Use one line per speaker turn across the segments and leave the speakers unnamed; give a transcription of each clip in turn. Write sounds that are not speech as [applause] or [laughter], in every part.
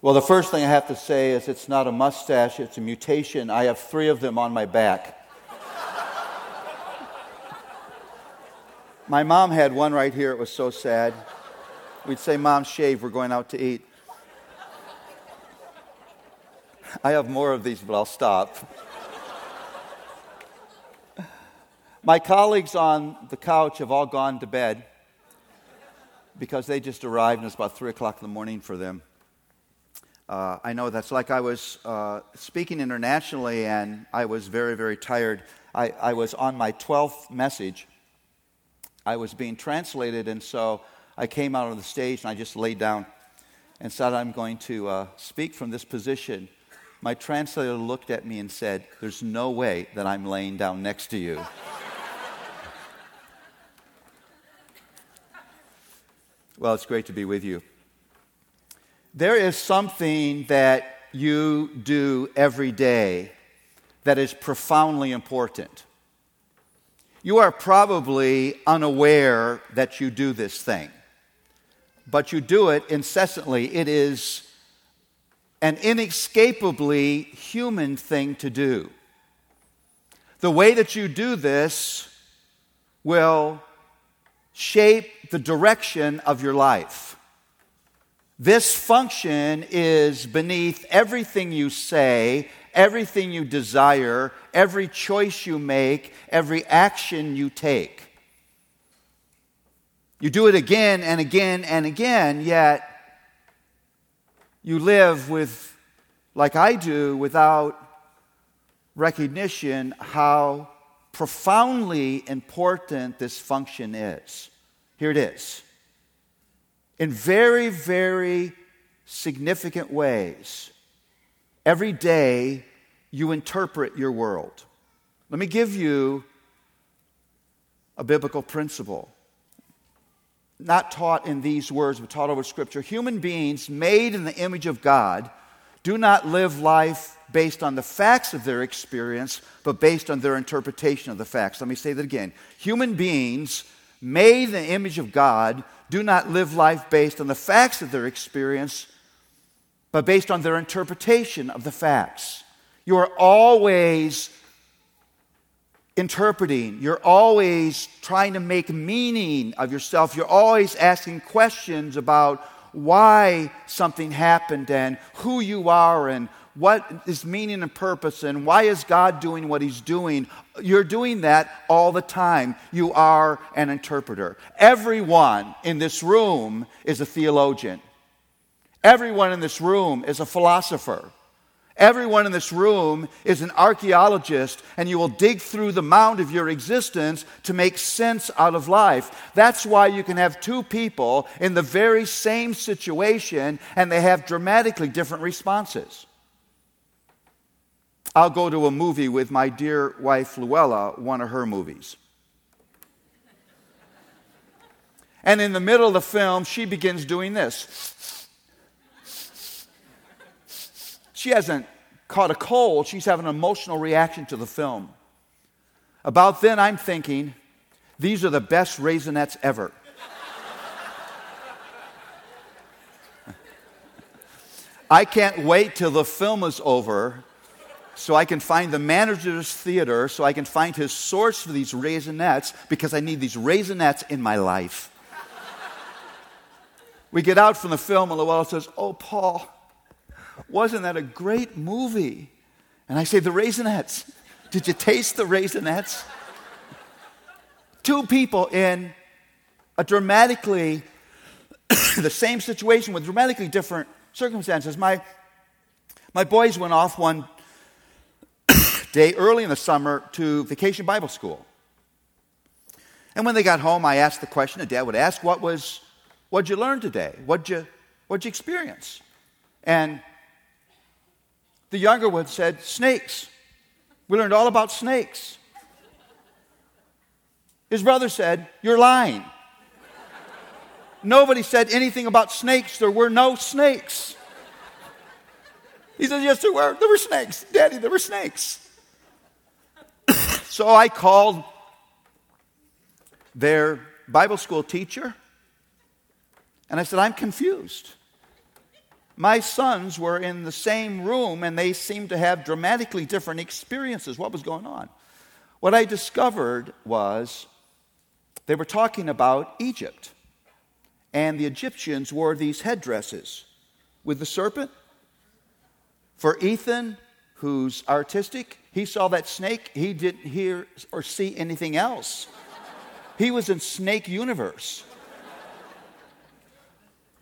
Well, the first thing I have to say is it's not a mustache, it's a mutation. I have three of them on my back. my mom had one right here, it was so sad. We'd say, Mom, shave, we're going out to eat. I have more of these, but I'll stop. My colleagues on the couch have all gone to bed because they just arrived and it's about 3 o'clock in the morning for them. Uh, I know that's like I was uh, speaking internationally and I was very, very tired. I, I was on my 12th message. I was being translated, and so I came out on the stage and I just laid down and said, I'm going to uh, speak from this position. My translator looked at me and said, There's no way that I'm laying down next to you. [laughs] well, it's great to be with you. There is something that you do every day that is profoundly important. You are probably unaware that you do this thing, but you do it incessantly. It is an inescapably human thing to do. The way that you do this will shape the direction of your life. This function is beneath everything you say, everything you desire, every choice you make, every action you take. You do it again and again and again, yet you live with, like I do, without recognition how profoundly important this function is. Here it is in very, very significant ways. Every day, you interpret your world. Let me give you a biblical principle. Not taught in these words, but taught over Scripture. Human beings made in the image of God do not live life based on the facts of their experience, but based on their interpretation of the facts. Let me say that again. Human beings made in the image of God do not live life based on the facts of their experience, but based on their interpretation of the facts. You are always interpreting, you're always trying to make meaning of yourself, you're always asking questions about why something happened and who you are and what is meaning and purpose and why is God doing what He's doing. You're doing that all the time. You are an interpreter. Everyone in this room is a theologian, everyone in this room is a philosopher. Everyone in this room is an archaeologist, and you will dig through the mound of your existence to make sense out of life. That's why you can have two people in the very same situation, and they have dramatically different responses. I'll go to a movie with my dear wife Luella, one of her movies. And in the middle of the film, she begins doing this. She hasn't caught a cold, she's having an emotional reaction to the film. About then, I'm thinking, these are the best Raisinets ever. I can't wait till the film is over so I can find the manager's theater, so I can find his source for these Raisinets because I need these Raisinets in my life. we get out from the film, and Luella says, Oh, Paul, wasn't that a great movie? And I say, The Raisinets. Did you taste the Raisinets? Two people in a dramatically, [coughs] the same situation with dramatically different circumstances. My, my boys went off one day early in the summer to vacation Bible school. And when they got home, I asked the question, and dad would ask, What was, what'd you learn today? What'd you, what'd you experience? And the younger one said, Snakes. We learned all about snakes. His brother said, You're lying. Nobody said anything about snakes. There were no snakes. He said, Yes, there were. There were snakes. Daddy, there were snakes. So I called their Bible school teacher and I said, I'm confused. my sons were in the same room and they seemed to have dramatically different experiences. What was going on? What I discovered was they were talking about Egypt. And the Egyptians wore these headdresses with the serpent. For Ethan, who's artistic, he saw that snake. He didn't hear or see anything else. He was in snake universe.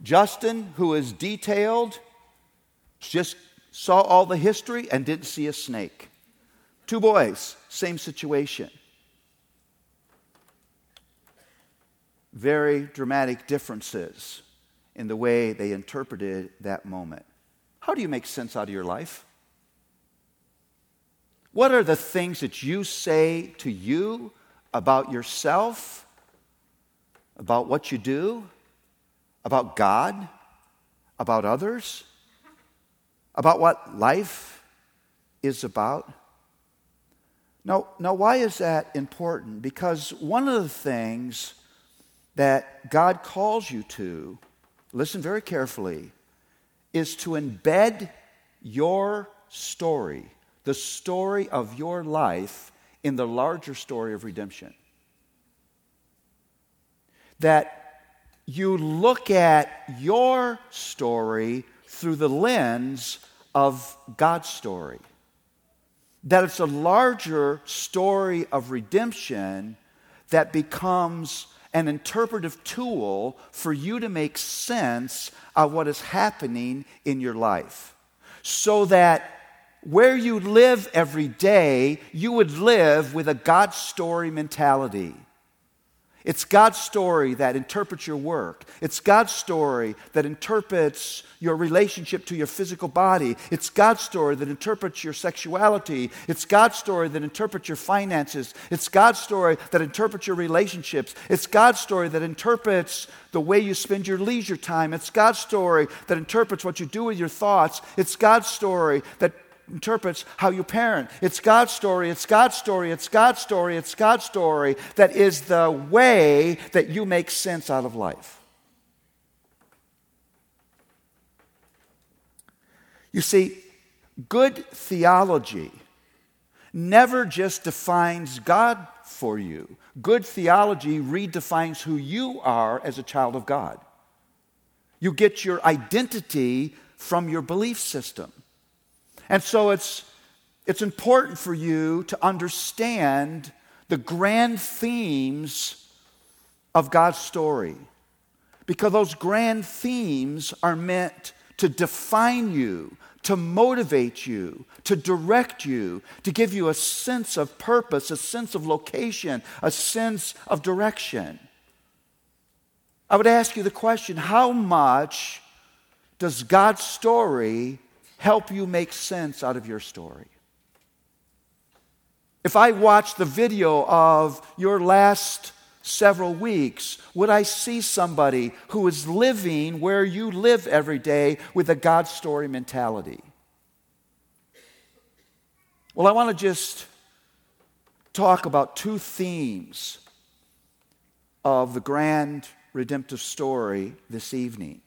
Justin, who is detailed, just saw all the history and didn't see a snake. Two boys, same situation. Very dramatic differences in the way they interpreted that moment. How do you make sense out of your life? What are the things that you say to you about yourself, about what you do, about God, about others, about what life is about? Now, now, why is that important? Because one of the things that God calls you to, listen very carefully, is to embed your story, the story of your life, in the larger story of redemption. That you look at your story through the lens of God's story. That it's a larger story of redemption that becomes an interpretive tool for you to make sense of what is happening in your life. So that where you live every day, you would live with a God story mentality. It's God's story that interprets your work. It's God's story that interprets your relationship to your physical body. It's God's story that interprets your sexuality. It's God's story that interprets your finances. It's God's story that interprets your relationships. It's God's story that interprets the way you spend your leisure time. It's God's story that interprets what you do with your thoughts. It's God's story that interprets how you parent. It's God's story, it's God's story, it's God's story, it's God's story that is the way that you make sense out of life. You see, good theology never just defines God for you. Good theology redefines who you are as a child of God. You get your identity from your belief system. And so it's, it's important for you to understand the grand themes of God's story. Because those grand themes are meant to define you, to motivate you, to direct you, to give you a sense of purpose, a sense of location, a sense of direction. I would ask you the question how much does God's story help you make sense out of your story. If I watch the video of your last several weeks, would I see somebody who is living where you live every day with a God story mentality? Well, I want to just talk about two themes of the grand redemptive story this evening.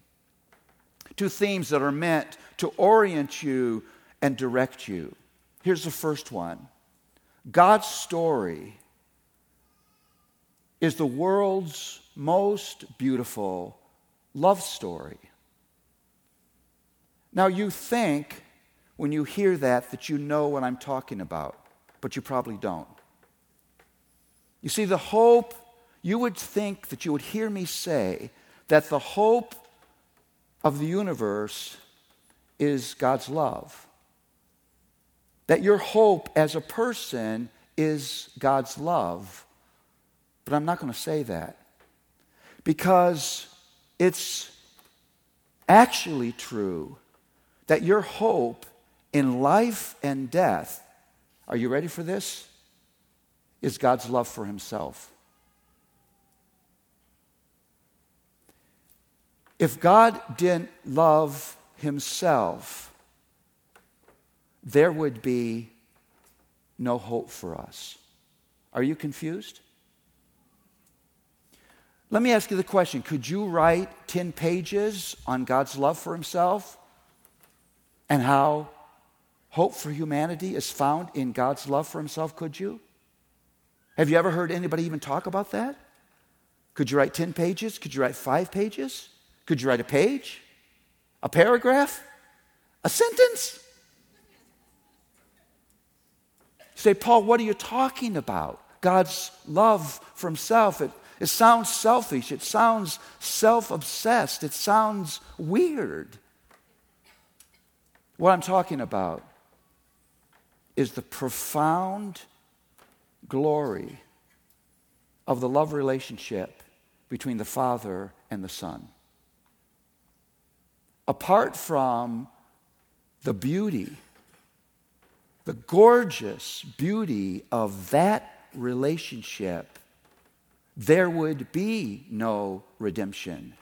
Two themes that are meant to orient you and direct you. Here's the first one God's story is the world's most beautiful love story. Now, you think when you hear that that you know what I'm talking about, but you probably don't. You see, the hope, you would think that you would hear me say that the hope of the universe is God's love. That your hope as a person is God's love. But I'm not going to say that because it's actually true that your hope in life and death, are you ready for this? Is God's love for Himself. If God didn't love himself, there would be no hope for us. Are you confused? Let me ask you the question Could you write 10 pages on God's love for himself? and how hope for humanity is found in God's love for himself, could you? Have you ever heard anybody even talk about that? Could you write 10 pages? Could you write five pages? Could you write a page? A paragraph? A sentence? say, Paul, what are you talking about? God's love for himself. It, it sounds selfish. It sounds self obsessed. It sounds weird. What I'm talking about is the profound glory of the love relationship between the Father and the Son. Apart from the beauty, the gorgeous beauty of that relationship, there would be no redemption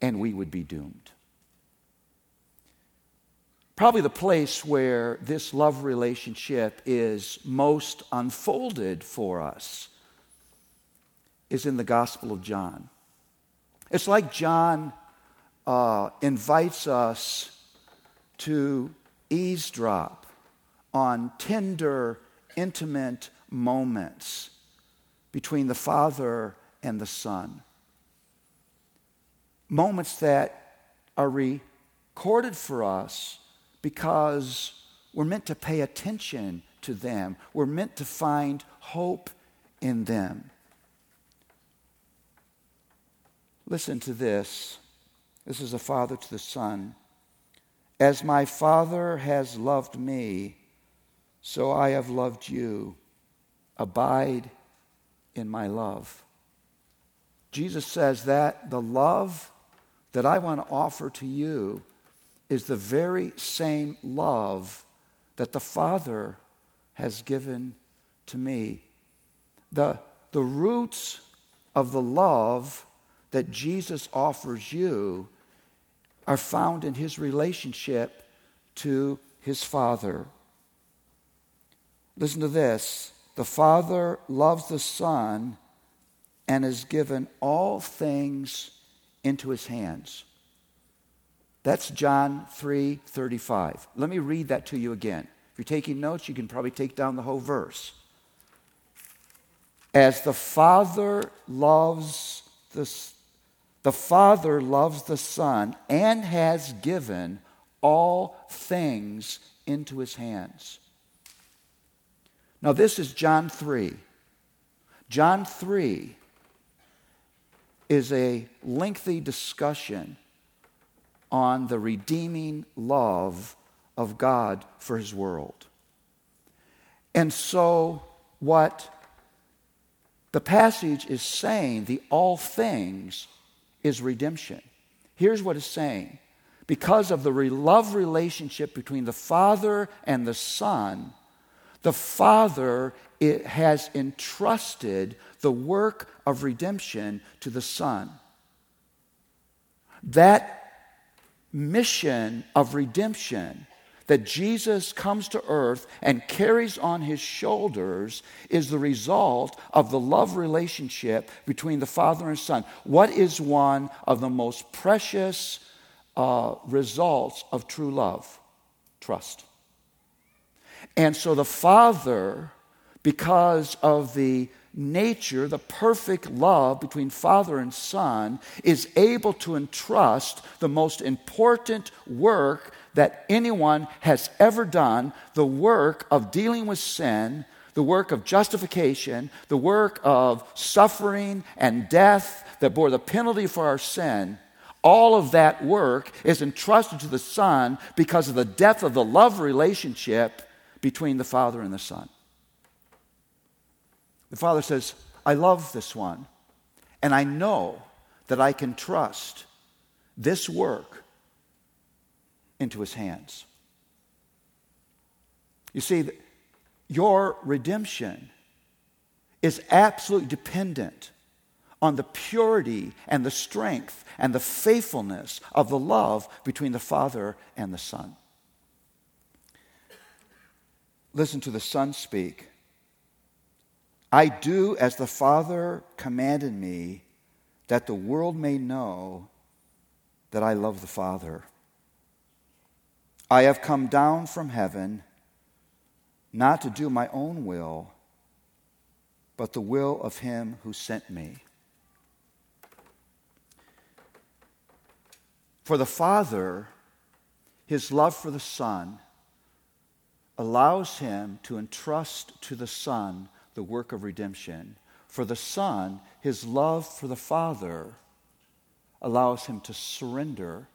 and we would be doomed. Probably the place where this love relationship is most unfolded for us is in the Gospel of John. It's like John uh, invites us to eavesdrop on tender, intimate moments between the Father and the Son. Moments that are recorded for us because we're meant to pay attention to them, we're meant to find hope in them. Listen to this. This is a father to the son. As my father has loved me, so I have loved you. Abide in my love. Jesus says that the love that I want to offer to you is the very same love that the Father has given to me. The, the roots of the love that Jesus offers you are found in his relationship to his Father. Listen to this the Father loves the Son and has given all things into his hands. That's John 3:35. Let me read that to you again. If you're taking notes, you can probably take down the whole verse. As the Father loves the, the Father loves the Son and has given all things into his hands. Now, this is John 3. John 3 is a lengthy discussion on the redeeming love of God for his world. And so, what the passage is saying, the all things, is redemption. Here's what it's saying because of the love relationship between the Father and the Son, the Father has entrusted the work of redemption to the Son. That mission of redemption that Jesus comes to earth and carries on his shoulders is the result of the love relationship between the Father and Son. What is one of the most precious uh, results of true love? Trust. And so the Father, because of the nature, the perfect love between Father and Son, is able to entrust the most important work that anyone has ever done the work of dealing with sin, the work of justification, the work of suffering and death that bore the penalty for our sin. All of that work is entrusted to the Son because of the depth of the love relationship between the Father and the Son. The father says, I love this one, and I know that I can trust this work into his hands. You see, your redemption is absolutely dependent on the purity and the strength and the faithfulness of the love between the Father and the Son. Listen to the Son speak I do as the Father commanded me, that the world may know that I love the Father. I have come down from heaven not to do my own will, but the will of him who sent me. For the Father, his love for the Son, allows him to entrust to the Son the work of redemption. For the Son, his love for the Father, allows him to surrender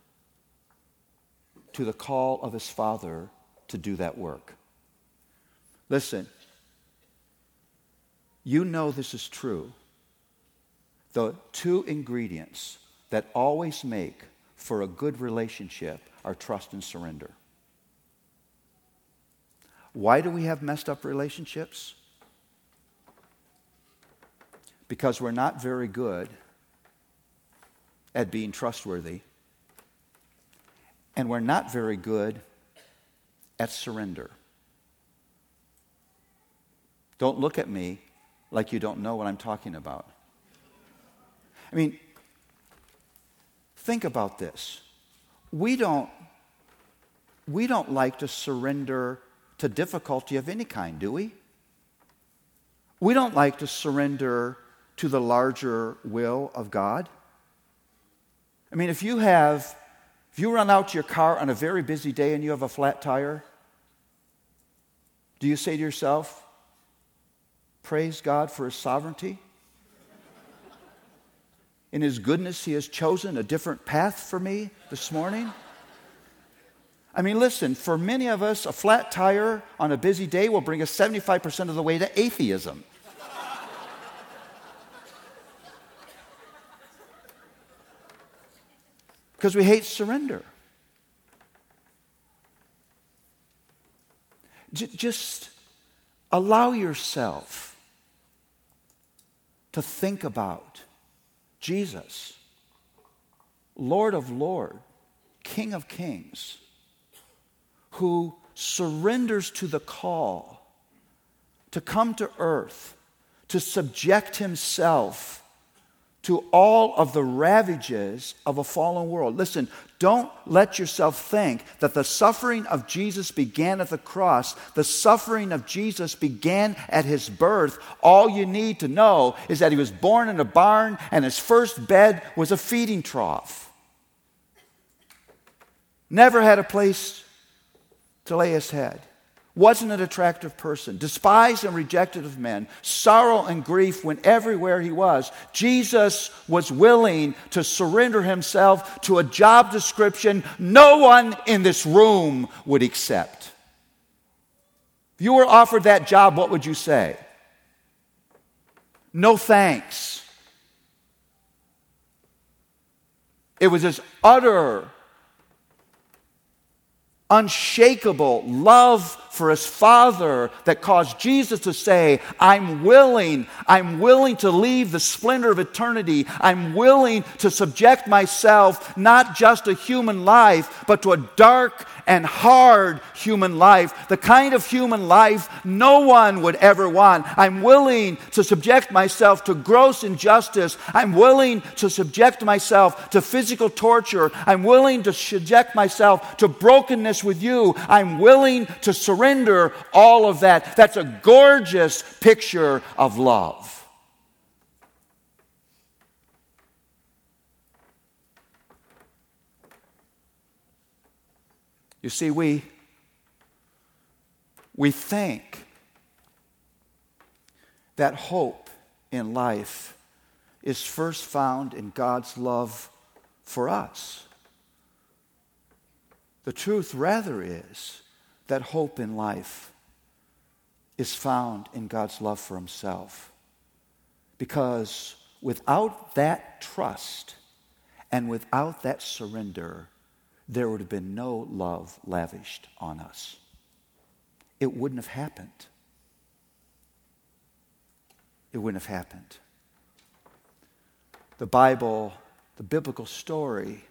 to the call of his Father to do that work. Listen, you know this is true. The two ingredients that always make for a good relationship are trust and surrender. Why do we have messed up relationships? Because we're not very good at being trustworthy, and we're not very good at surrender. Don't look at me like you don't know what I'm talking about. I mean, think about this. We don't, we don't like to surrender to difficulty of any kind, do we? We don't like to surrender to the larger will of God. I mean, if you have, if you run out to your car on a very busy day and you have a flat tire, do you say to yourself, Praise God for His sovereignty? In His goodness, He has chosen a different path for me this morning. I mean, listen, for many of us, a flat tire on a busy day will bring us 75% of the way to atheism. Because we hate surrender. J- just allow yourself to think about Jesus, Lord of Lords, King of Kings, who surrenders to the call to come to earth, to subject himself to all of the ravages of a fallen world. Listen, don't let yourself think that the suffering of Jesus began at the cross. The suffering of Jesus began at his birth. All you need to know is that he was born in a barn and his first bed was a feeding trough. Never had a place to lay his head wasn't an attractive person, despised and rejected of men, sorrow and grief went everywhere he was. Jesus was willing to surrender himself to a job description no one in this room would accept. If you were offered that job, what would you say? No thanks. It was this utter unshakable love for his father that caused Jesus to say, I'm willing, I'm willing to leave the splendor of eternity. I'm willing to subject myself not just to human life, but to a dark and hard human life, the kind of human life no one would ever want. I'm willing to subject myself to gross injustice. I'm willing to subject myself to physical torture. I'm willing to subject myself to brokenness with you. I'm willing to surrender all of that. That's a gorgeous picture of love. You see, we, we think that hope in life is first found in God's love for us. The truth, rather, is that hope in life is found in God's love for Himself. Because without that trust and without that surrender, there would have been no love lavished on us. It wouldn't have happened. It wouldn't have happened. The Bible, the biblical story,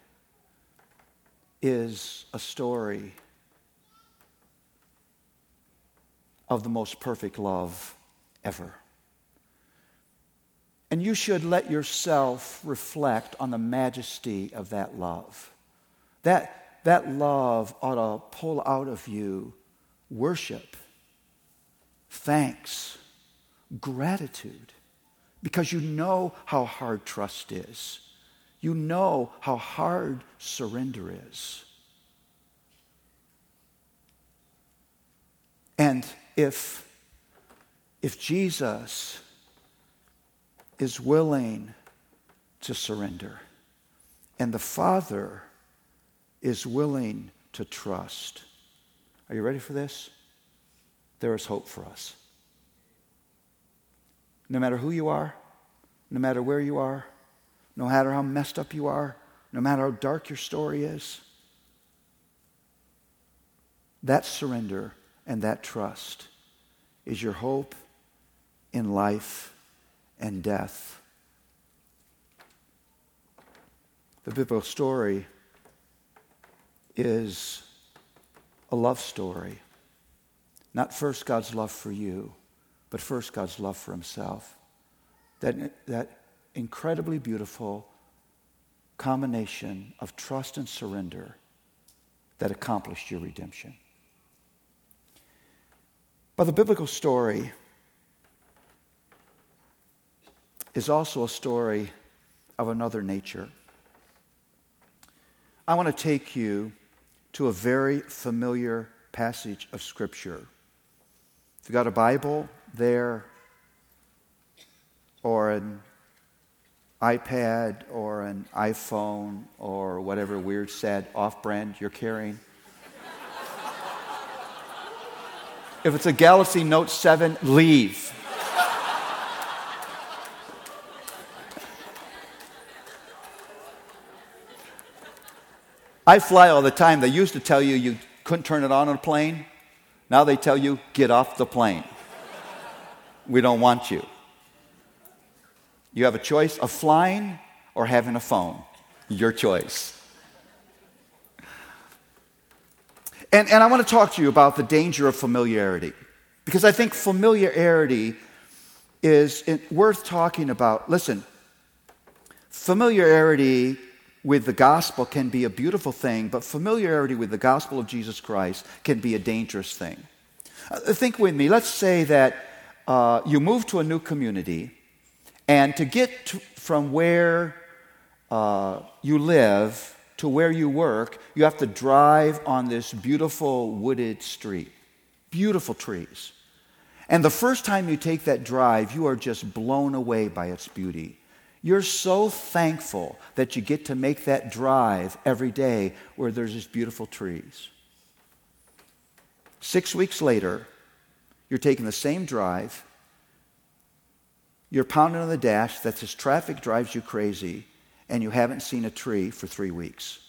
is a story of the most perfect love ever. And you should let yourself reflect on the majesty of that love. That, that love ought to pull out of you worship, thanks, gratitude, because you know how hard trust is. You know how hard surrender is. And if, if Jesus is willing to surrender, and the Father is willing to trust, are you ready for this? There is hope for us. No matter who you are, no matter where you are, no matter how messed up you are, no matter how dark your story is, that surrender and that trust is your hope in life and death. The biblical story is a love story. Not first God's love for you, but first God's love for himself. That, that incredibly beautiful combination of trust and surrender that accomplished your redemption. But the biblical story is also a story of another nature. I want to take you to a very familiar passage of Scripture. If you've got a Bible there, or an iPad, or an iPhone, or whatever weird, sad off brand you're carrying, If it's a Galaxy Note 7, leave. I fly all the time. They used to tell you you couldn't turn it on on a plane. Now they tell you, get off the plane. We don't want you. You have a choice of flying or having a phone. Your choice. And, and I want to talk to you about the danger of familiarity. Because I think familiarity is worth talking about. Listen, familiarity with the gospel can be a beautiful thing, but familiarity with the gospel of Jesus Christ can be a dangerous thing. Uh, think with me. Let's say that uh, you move to a new community, and to get to, from where uh, you live to where you work, you have to drive on this beautiful wooded street. Beautiful trees. And the first time you take that drive, you are just blown away by its beauty. You're so thankful that you get to make that drive every day where there's these beautiful trees. Six weeks later, you're taking the same drive. You're pounding on the dash that this traffic drives you crazy and you haven't seen a tree for three weeks.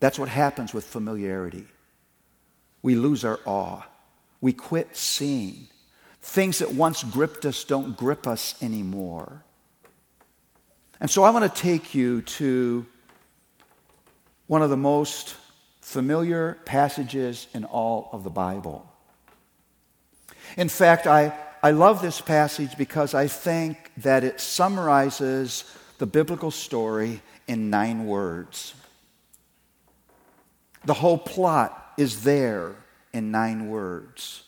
That's what happens with familiarity. We lose our awe. We quit seeing. Things that once gripped us don't grip us anymore. And so I want to take you to one of the most familiar passages in all of the Bible. In fact, I, I love this passage because I think that it summarizes the biblical story in nine words. The whole plot is there in nine words.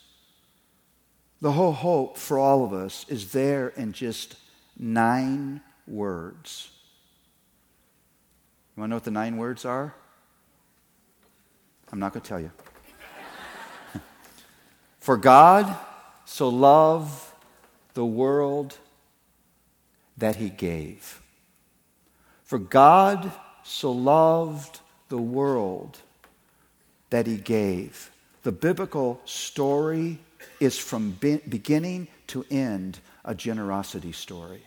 The whole hope for all of us is there in just nine words. You want to know what the nine words are? I'm not going to tell you. [laughs] For God so loved the world that he gave. For God so loved the world that he gave. The biblical story is from be- beginning to end a generosity story.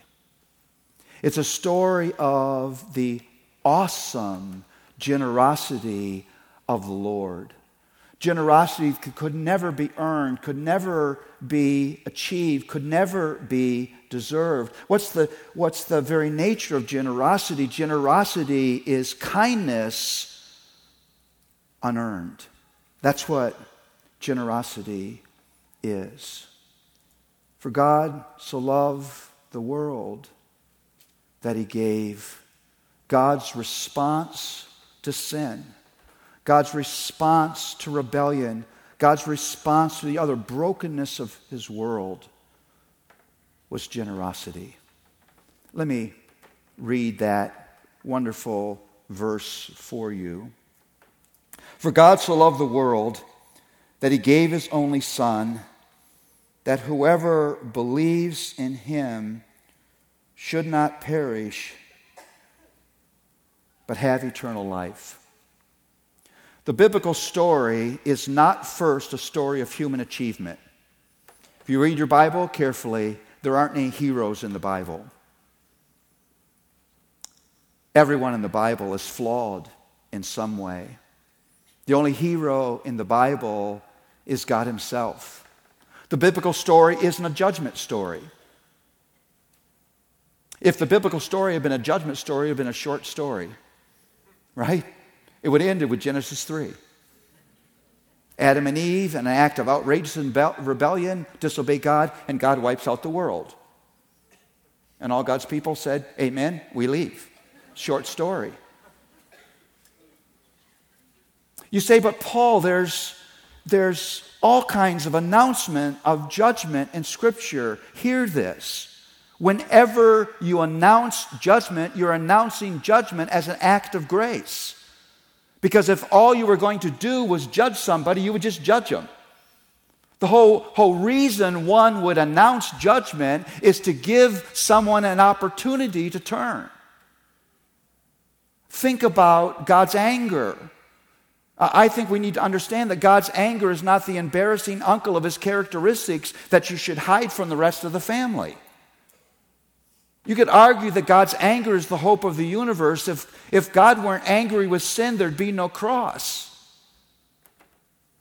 It's a story of the awesome generosity of the Lord. Generosity could never be earned, could never be achieved, could never be deserved. What's the, what's the very nature of generosity? Generosity is kindness unearned. That's what generosity is. For God so loved the world that he gave God's response to sin God's response to rebellion, God's response to the other brokenness of his world was generosity. Let me read that wonderful verse for you. For God so loved the world that he gave his only Son, that whoever believes in him should not perish, but have eternal life. The biblical story is not first a story of human achievement. If you read your Bible carefully, there aren't any heroes in the Bible. Everyone in the Bible is flawed in some way. The only hero in the Bible is God Himself. The biblical story isn't a judgment story. If the biblical story had been a judgment story, it would have been a short story, right? It would ended with Genesis 3. Adam and Eve, an act of outrageous rebellion, disobey God, and God wipes out the world. And all God's people said, Amen, we leave. Short story. You say, but Paul, there's, there's all kinds of announcement of judgment in Scripture. Hear this. Whenever you announce judgment, you're announcing judgment as an act of grace. Because if all you were going to do was judge somebody, you would just judge them. The whole, whole reason one would announce judgment is to give someone an opportunity to turn. Think about God's anger. I think we need to understand that God's anger is not the embarrassing uncle of his characteristics that you should hide from the rest of the family. You could argue that God's anger is the hope of the universe. If, if God weren't angry with sin, there'd be no cross.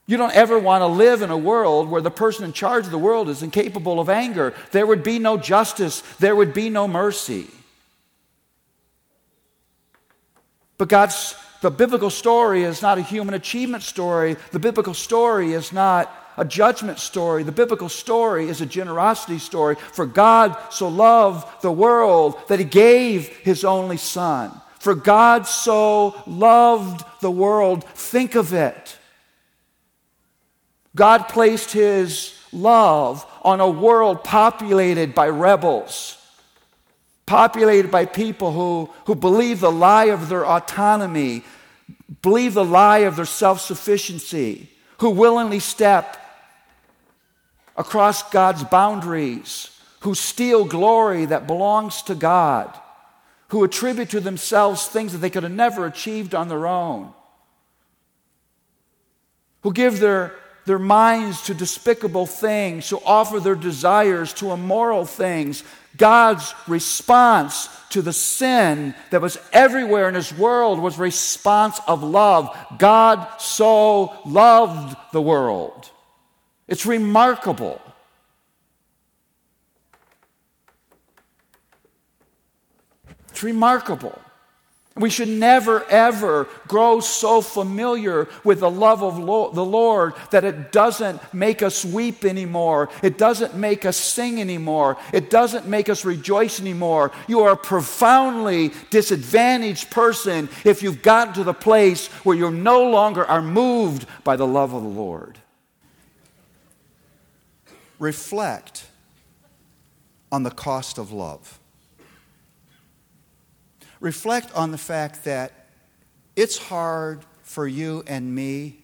You don't ever want to live in a world where the person in charge of the world is incapable of anger. There would be no justice, there would be no mercy. But God's the biblical story is not a human achievement story. The biblical story is not a judgment story. The biblical story is a generosity story. For God so loved the world that he gave his only Son. For God so loved the world. Think of it. God placed his love on a world populated by rebels, populated by people who, who believe the lie of their autonomy, believe the lie of their self sufficiency, who willingly step across God's boundaries, who steal glory that belongs to God, who attribute to themselves things that they could have never achieved on their own, who give their, their minds to despicable things, who offer their desires to immoral things. God's response to the sin that was everywhere in his world was response of love. God so loved the world it's remarkable. It's remarkable. We should never, ever grow so familiar with the love of Lo- the Lord that it doesn't make us weep anymore. It doesn't make us sing anymore. It doesn't make us rejoice anymore. You are a profoundly disadvantaged person if you've gotten to the place where you no longer are moved by the love of the Lord reflect on the cost of love. Reflect on the fact that it's hard for you and me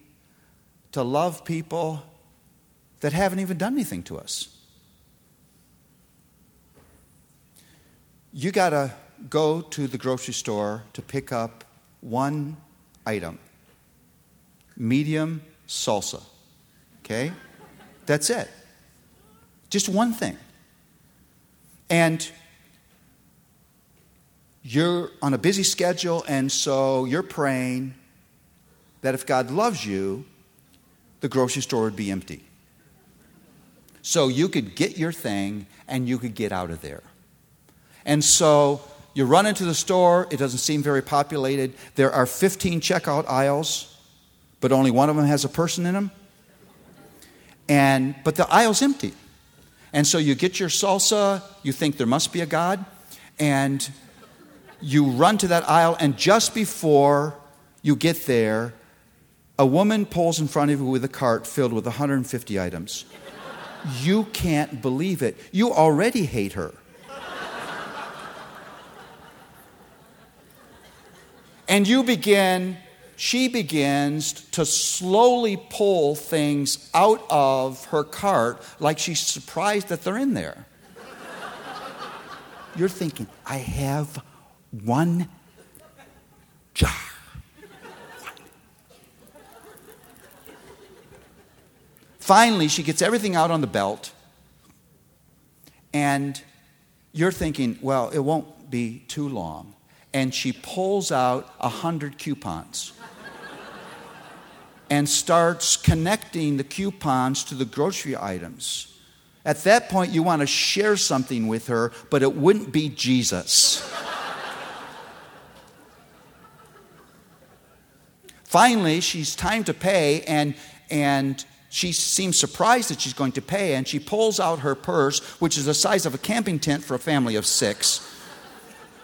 to love people that haven't even done anything to us. You got to go to the grocery store to pick up one item medium salsa. Okay? That's it. Just one thing. And you're on a busy schedule, and so you're praying that if God loves you, the grocery store would be empty. So you could get your thing and you could get out of there. And so you run into the store, it doesn't seem very populated. There are 15 checkout aisles, but only one of them has a person in them. And but the aisle's empty. And so you get your salsa, you think there must be a God, and you run to that aisle, and just before you get there, A woman pulls in front of you with a cart filled with 150 items. You can't believe it. You already hate her. And you begin, she begins to slowly pull things out of her cart like she's surprised that they're in there. You're thinking, I have one jar. Finally, she gets everything out on the belt, and you're thinking, well, it won't be too long. And she pulls out a hundred coupons and starts connecting the coupons to the grocery items. At that point, you want to share something with her, but it wouldn't be Jesus. Finally, she's time to pay, and, and she seems surprised that she's going to pay, and she pulls out her purse, which is the size of a camping tent for a family of six.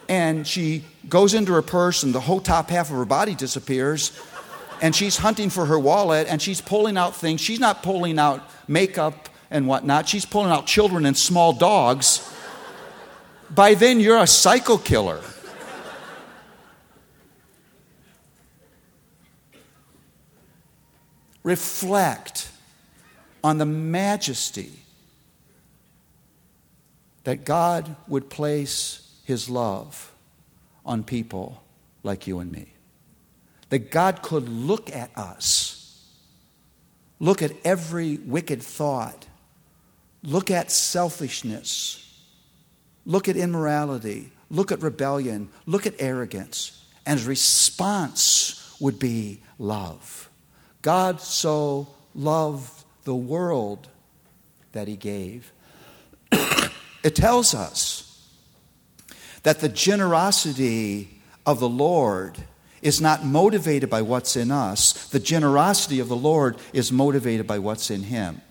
And she goes into her purse, and the whole top half of her body disappears. And she's hunting for her wallet, and she's pulling out things. She's not pulling out makeup and whatnot, she's pulling out children and small dogs. By then, you're a psycho killer. Reflect on the majesty that God would place his love on people like you and me. That God could look at us, look at every wicked thought, look at selfishness, look at immorality, look at rebellion, look at arrogance, and his response would be love. God so loved the world that he gave. [coughs] it tells us that the generosity of the Lord is not motivated by what's in us. The generosity of the Lord is motivated by what's in him.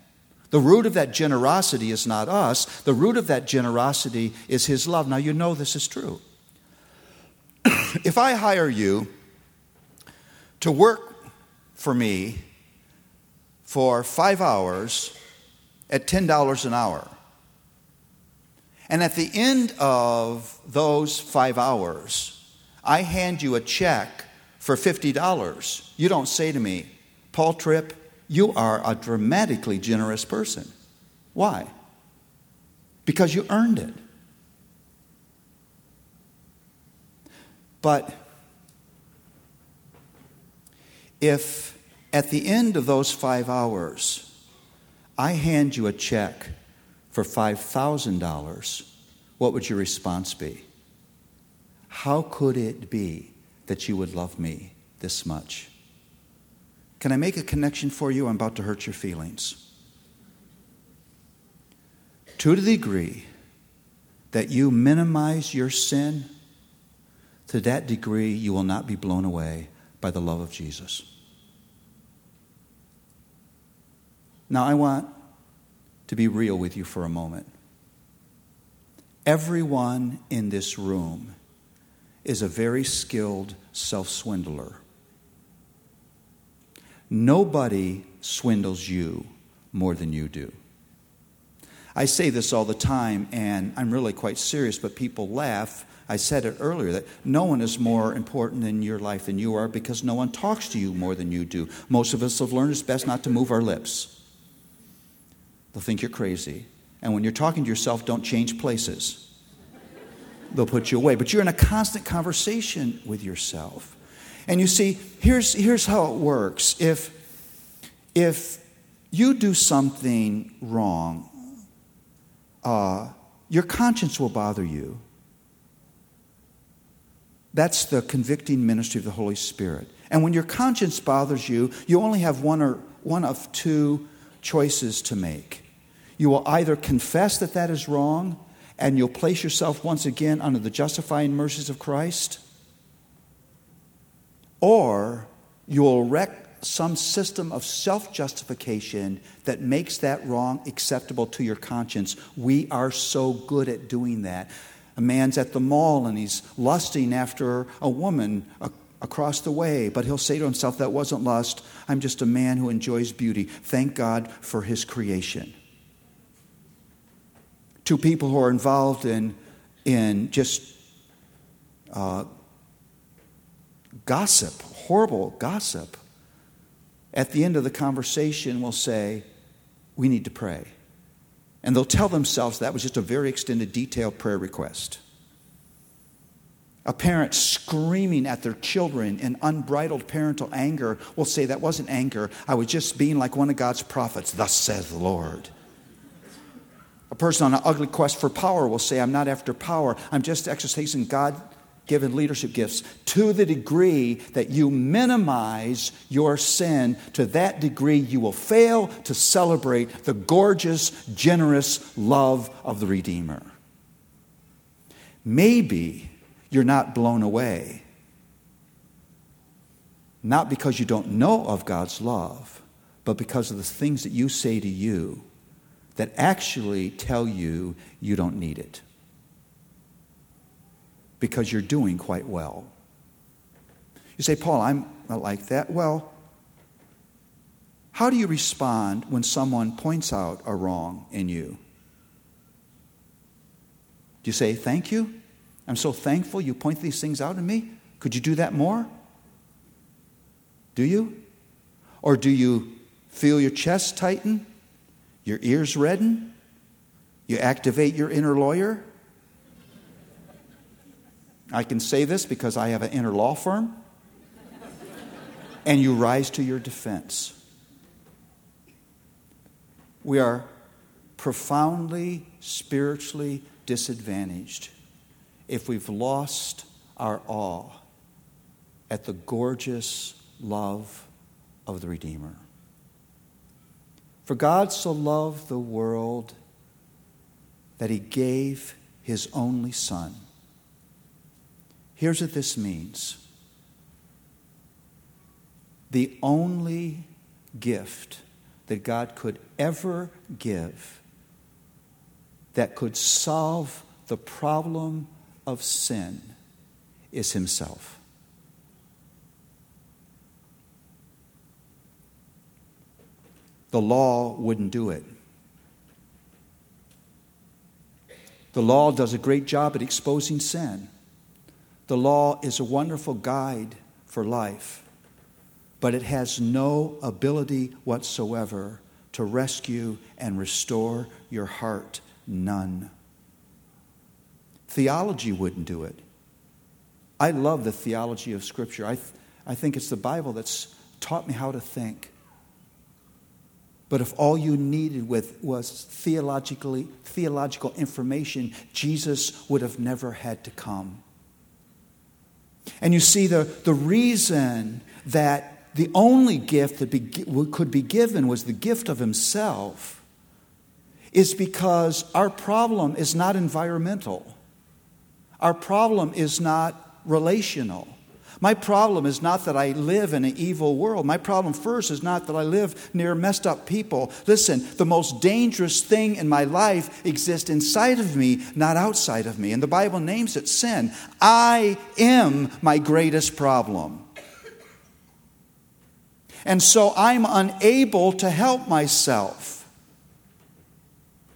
The root of that generosity is not us. The root of that generosity is his love. Now, you know this is true. [coughs] if I hire you to work for me for five hours at $10 an hour. And at the end of those five hours, I hand you a check for $50. You don't say to me, Paul Tripp, you are a dramatically generous person. Why? Because you earned it. But if at the end of those five hours, I hand you a check for $5,000. What would your response be? How could it be that you would love me this much? Can I make a connection for you? I'm about to hurt your feelings. To the degree that you minimize your sin, to that degree you will not be blown away by the love of Jesus. Now, I want to be real with you for a moment. Everyone in this room is a very skilled self swindler. Nobody swindles you more than you do. I say this all the time, and I'm really quite serious, but people laugh. I said it earlier that no one is more important in your life than you are because no one talks to you more than you do. Most of us have learned it's best not to move our lips. They'll think you're crazy. And when you're talking to yourself, don't change places. They'll put you away. But you're in a constant conversation with yourself. And you see, here's, here's how it works. If, if you do something wrong, uh, your conscience will bother you. That's the convicting ministry of the Holy Spirit. And when your conscience bothers you, you only have one, or, one of two choices to make. You will either confess that that is wrong and you'll place yourself once again under the justifying mercies of Christ, or you will erect some system of self justification that makes that wrong acceptable to your conscience. We are so good at doing that. A man's at the mall and he's lusting after a woman, a
across the way, but he'll say to himself, That wasn't lust. I'm just a man who enjoys beauty. Thank God for his creation. Two people who are involved in, in just uh, gossip, horrible gossip, at the end of the conversation will say, We need to pray. And they'll tell themselves that was just a very extended, detailed prayer request. A parent screaming at their children in unbridled parental anger will say, That wasn't anger. I was just being like one of God's prophets. Thus says the Lord. A person on an ugly quest for power will say, I'm not after power. I'm just exercising God given leadership gifts to the degree that you minimize your sin, to that degree you will fail to celebrate the gorgeous, generous love of the Redeemer. Maybe you're not blown away, not because you don't know of God's love, but because of the things that you say to you that actually tell you you don't need it because you're doing quite well. You say, Paul, I'm not like that. Well, how do you respond when someone points out a wrong in you? Do you say, Thank you? I'm so thankful you point these things out in me. Could you do that more? Do you? Or do you feel your chest tighten, your ears redden, you activate your inner lawyer, I can say this because I have an inner law firm. and you rise to your defense. We are profoundly spiritually disadvantaged if we've lost our awe at the gorgeous love of the Redeemer. For God so loved the world that he gave his only Son Here's what this means the only gift that God could ever give that could solve the problem of sin is Himself. The law wouldn't do it. The law does a great job at exposing sin. The law is a wonderful guide for life, but it has no ability whatsoever to rescue and restore your heart. None. Theology wouldn't do it. I love the theology of Scripture. I, th- I think it's the Bible that's taught me how to think. But if all you needed with was theologically theological information, Jesus would have never had to come. And you see, the, the reason that the only gift that be, could be given was the gift of Himself is because our problem is not environmental, our problem is not relational. My problem is not that I live in an evil world. My problem first is not that I live near messed up people. Listen, the most dangerous thing in my life exists inside of me, not outside of me. And the Bible names it sin. I am my greatest problem. And so I'm unable to help myself.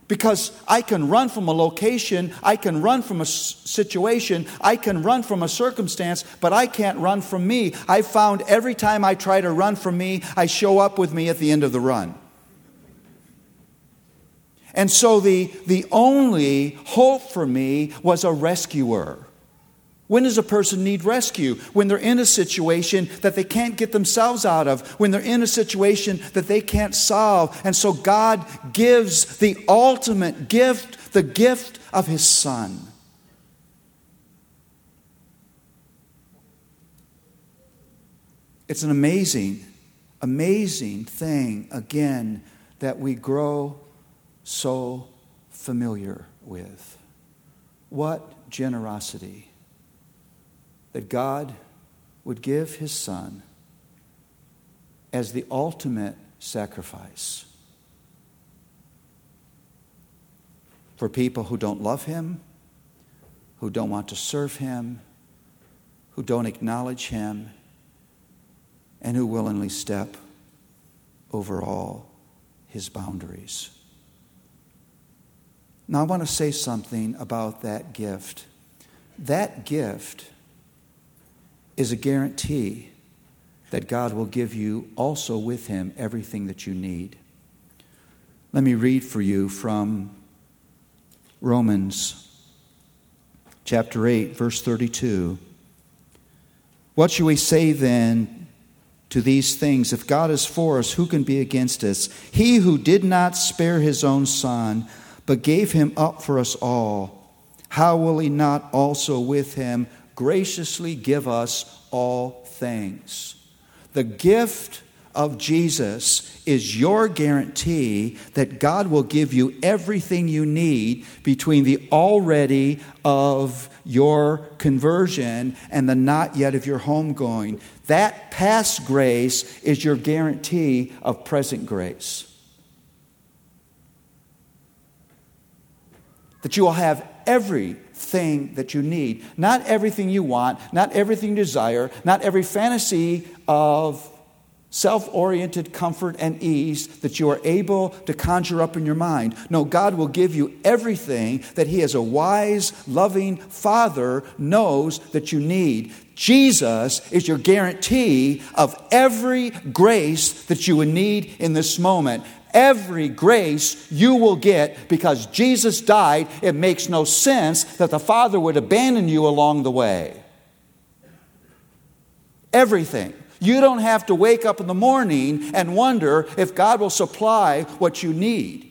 Because I can run from a location, I can run from a situation, I can run from a circumstance, but I can't run from me. I found every time I try to run from me, I show up with me at the end of the run. And so the, the only hope for me was a rescuer. When does a person need rescue? When they're in a situation that they can't get themselves out of, when they're in a situation that they can't solve. And so God gives the ultimate gift, the gift of His Son. It's an amazing, amazing thing, again, that we grow so familiar with. What generosity that God would give his son as the ultimate sacrifice for people who don't love him, who don't want to serve him, who don't acknowledge Him and who willingly step over all His boundaries. Now, I want to say something about that gift. That gift is a guarantee that God will give you also with Him everything that you need. Let me read for you from Romans chapter 8, verse 32. What shall we say then to these things? If God is for us, who can be against us? He who did not spare his own son, but gave him up for us all, how will he not also with him graciously give us all things? The gift of Jesus is your guarantee that God will give you everything you need between the already of your conversion and the not yet of your homegoing. That past grace is your guarantee of present grace. That you will have everything that you need. Not everything you want, not everything you desire, not every fantasy of self oriented comfort and ease that you are able to conjure up in your mind. No, God will give you everything that He, as a wise, loving Father, knows that you need. Jesus is your guarantee of every grace that you would need in this moment. Every grace you will get because Jesus died, it makes no sense that the Father would abandon you along the way. Everything. You don't have to wake up in the morning and wonder if God will supply what you need.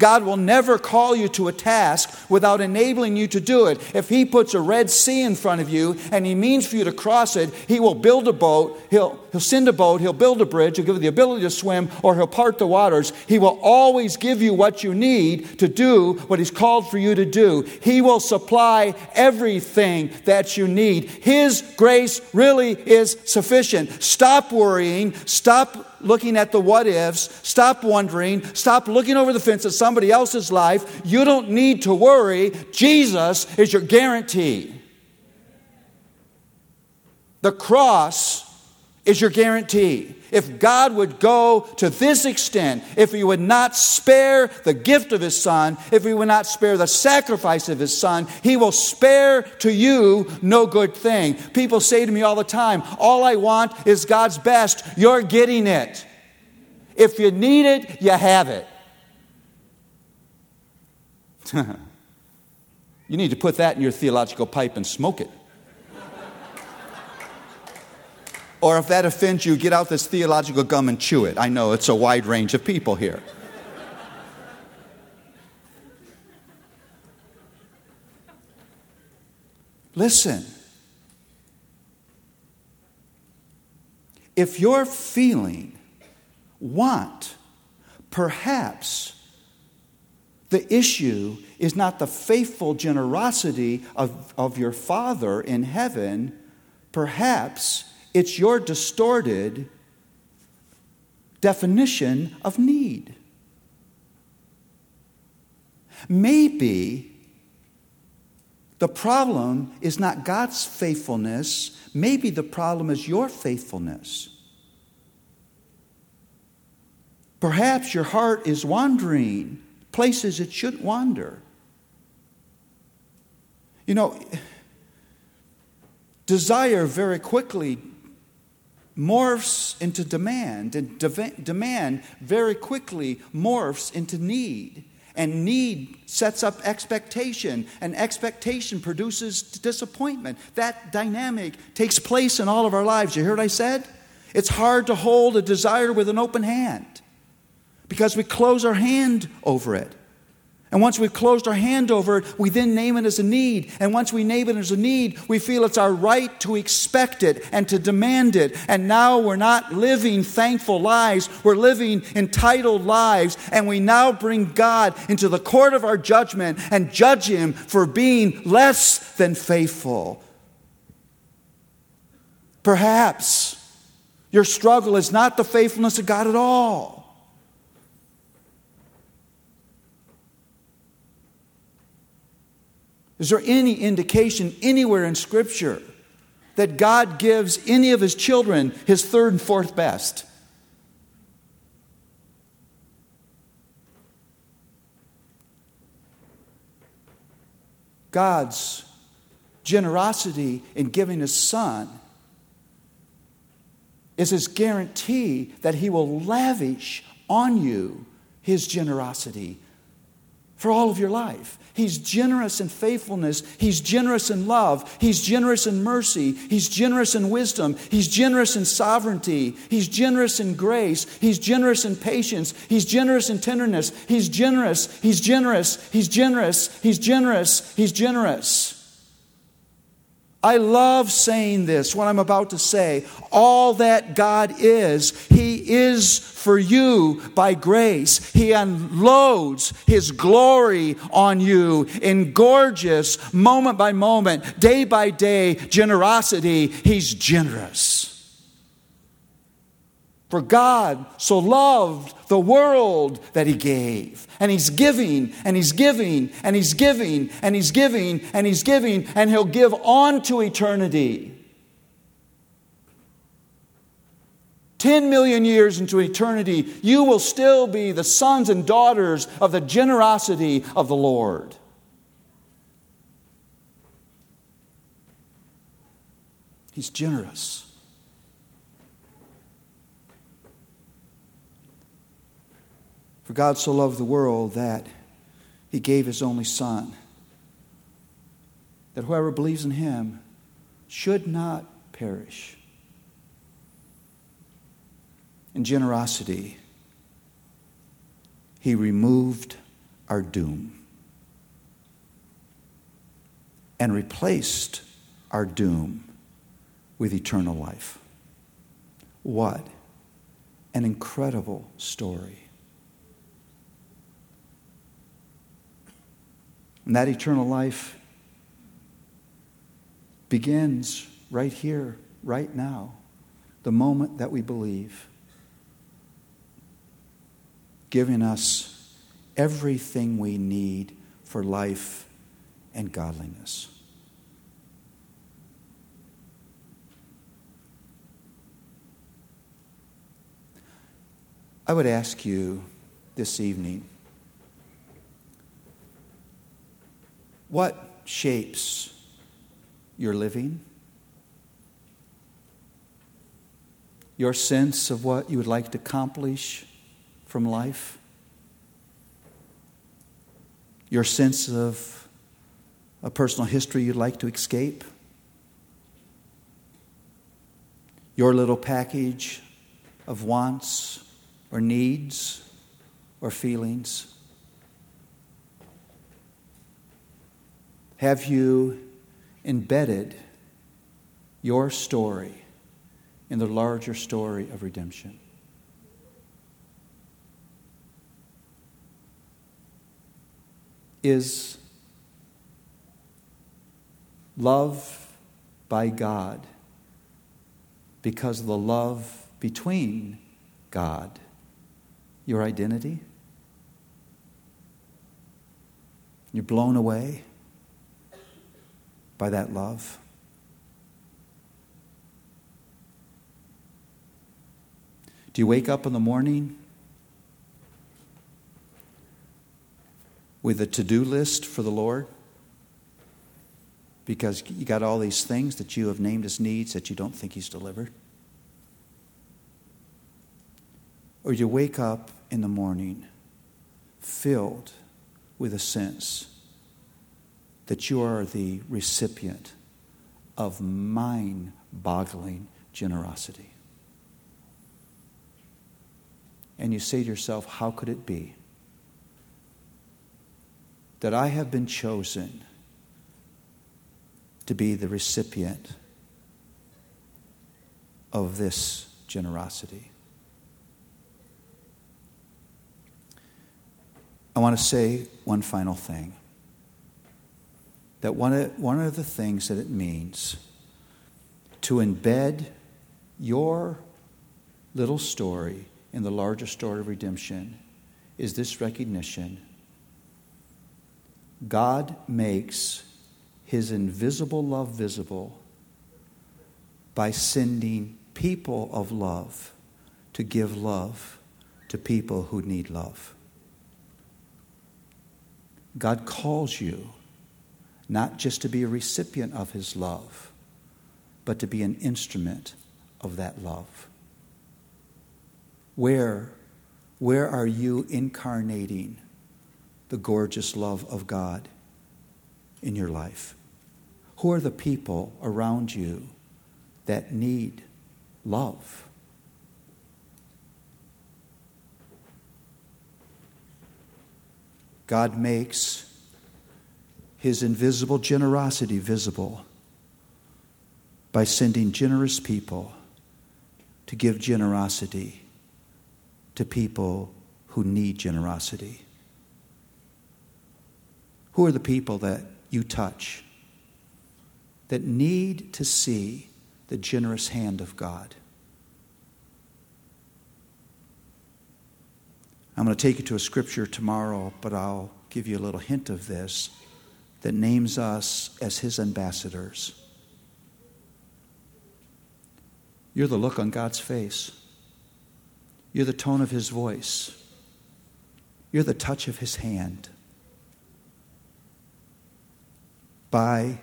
God will never call you to a task without enabling you to do it. If He puts a Red Sea in front of you and He means for you to cross it, He will build a boat, He'll, he'll send a boat, He'll build a bridge, He'll give you the ability to swim, or He'll part the waters. He will always give you what you need to do what He's called for you to do. He will supply everything that you need. His grace really is sufficient. Stop worrying, stop looking at the what ifs. Stop wondering. Stop looking over the fence at somebody else's life. You don't need to worry. Jesus is your guarantee. The cross is your guarantee. If God would go to this extent, if He would not spare the gift of His Son, if He would not spare the sacrifice of His Son, He will spare to you no good thing. People say to me all the time, All I want is God's best. You're getting it. If you need it, you have it. [laughs] you need to put that in your theological pipe and smoke it. Or if that offends you, get out this theological gum and chew it. I know it's a wide range of people here. Listen. If you're feeling want, perhaps the issue is not the faithful generosity of, of your Father in heaven. Perhaps it's your distorted definition of need. Maybe the problem is not God's faithfulness, maybe the problem is your faithfulness. Perhaps your heart is wandering places it shouldn't wander. You know, desire very quickly morphs into demand, and de- demand very quickly morphs into need. And need sets up expectation, and expectation produces disappointment. That dynamic takes place in all of our lives. You hear what I said? It's hard to hold a desire with an open hand because we close our hand over it. And once we've closed our hand over it, we then name it as a need. And once we name it as a need, we feel it's our right to expect it and to demand it. And now we're not living thankful lives, we're living entitled lives. And we now bring God into the court of our judgment and judge Him for being less than faithful. Perhaps your struggle is not the faithfulness of God at all. Is there any indication anywhere in Scripture that God gives any of his children his third and fourth best. God's generosity in giving his son is his guarantee that he will lavish on you his generosity for all of your life. He's generous in faithfulness. He's generous in love. He's generous in mercy. He's generous in wisdom. He's generous in sovereignty. He's generous in grace. He's generous in patience. He's generous in tenderness. He's generous. He's generous. He's generous. He's generous. He's generous. I love saying this, what I'm about to say. All that God is, He is for you by grace. He unloads His glory on you in gorgeous, moment by moment, day by day generosity. He's generous. For God so loved the world that He gave. And He's giving, and He's giving, and He's giving, and He's giving, and He's giving, and He'll give on to eternity. 10 million years into eternity, you will still be the sons and daughters of the generosity of the Lord. He's generous. For God so loved the world that he gave his only Son, that whoever believes in him should not perish. In generosity, he removed our doom and replaced our doom with eternal life. What an incredible story. And that eternal life begins right here, right now, the moment that we believe, giving us everything we need for life and godliness. I would ask you this evening What shapes your living? Your sense of what you would like to accomplish from life? Your sense of a personal history you'd like to escape? Your little package of wants or needs or feelings? Have you embedded your story in the larger story of redemption? Is love by God because of the love between God your identity? You're blown away by that love? Do you wake up in the morning with a to do list for the Lord? Because you got all these things that you have named as needs that you don't think He's delivered? Or you wake up in the morning filled with a sense that you are the recipient of mind boggling generosity. And you say to yourself, How could it be that I have been chosen to be the recipient of this generosity? I want to say one final thing that one of, one of the things that it means to embed your little story in the larger story of redemption is this recognition God makes his invisible love visible by sending people of love to give love to people who need love. God calls you not just to be a recipient of His love, but to be an instrument of that love. Where, where are you incarnating the gorgeous love of God in your life? Who are the people around you that need love? God makes his invisible generosity visible by sending generous people to give generosity to people who need generosity. Who are the people that you touch that need to see the generous hand of God? I'm going to take you to a scripture tomorrow, but I'll give you a little hint of this that names us as his ambassadors. You're the look on God's face. You're the tone of his voice. You're the touch of his hand. By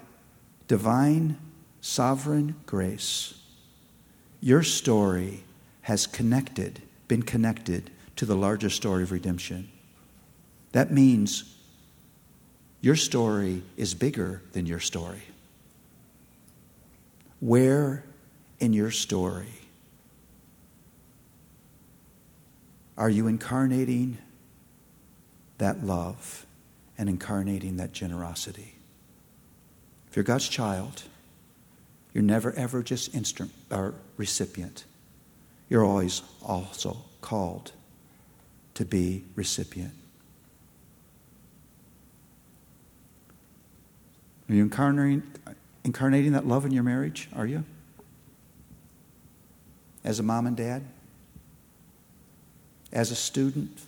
divine, sovereign grace, your story has connected, been connected to the larger story of redemption. That means your story is bigger than your story. Where in your story are you incarnating that love and incarnating that generosity? If you're God's child, you're never ever just instrument or recipient. You're always also called to be recipient. Are you incarnating, incarnating that love in your marriage? Are you? As a mom and dad? As a student?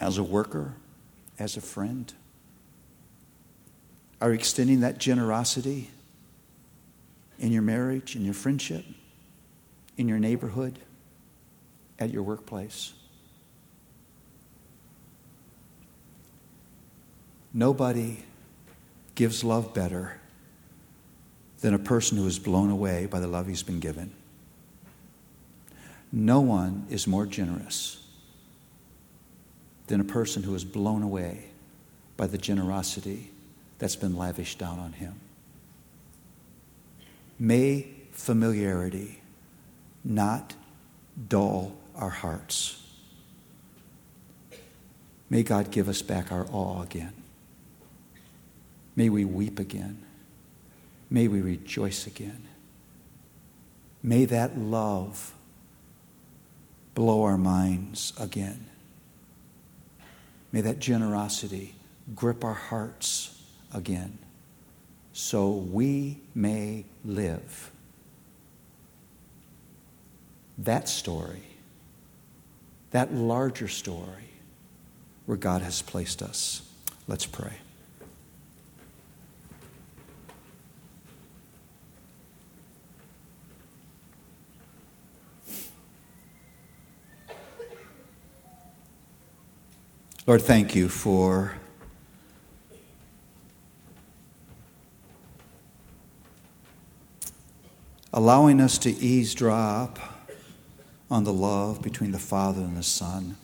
As a worker? As a friend? Are you extending that generosity in your marriage, in your friendship, in your neighborhood, at your workplace? Nobody gives love better than a person who is blown away by the love he's been given. No one is more generous than a person who is blown away by the generosity that's been lavished down on him. May familiarity not dull our hearts. May God give us back our awe again. May we weep again. May we rejoice again. May that love blow our minds again. May that generosity grip our hearts again so we may live that story, that larger story where God has placed us. Let's pray. Lord, thank you for allowing us to eavesdrop on the love between the Father and the Son,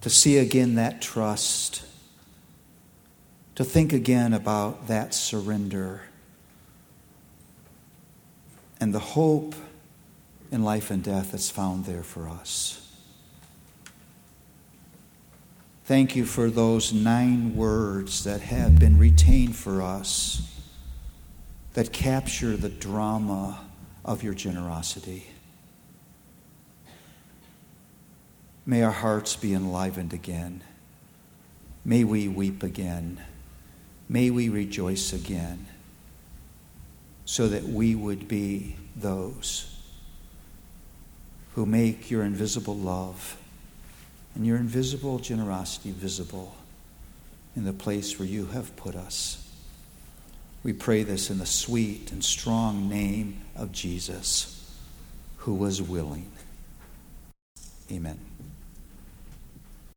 to see again that trust, to think again about that surrender and the hope in life and death that's found there for us. Thank you for those nine words that have been retained for us that capture the drama of your generosity. May our hearts be enlivened again. May we weep again. May we rejoice again so that we would be those who make your invisible love and your invisible generosity visible in the place where you have put us. We pray this in the sweet and strong name of Jesus, who was willing. Amen.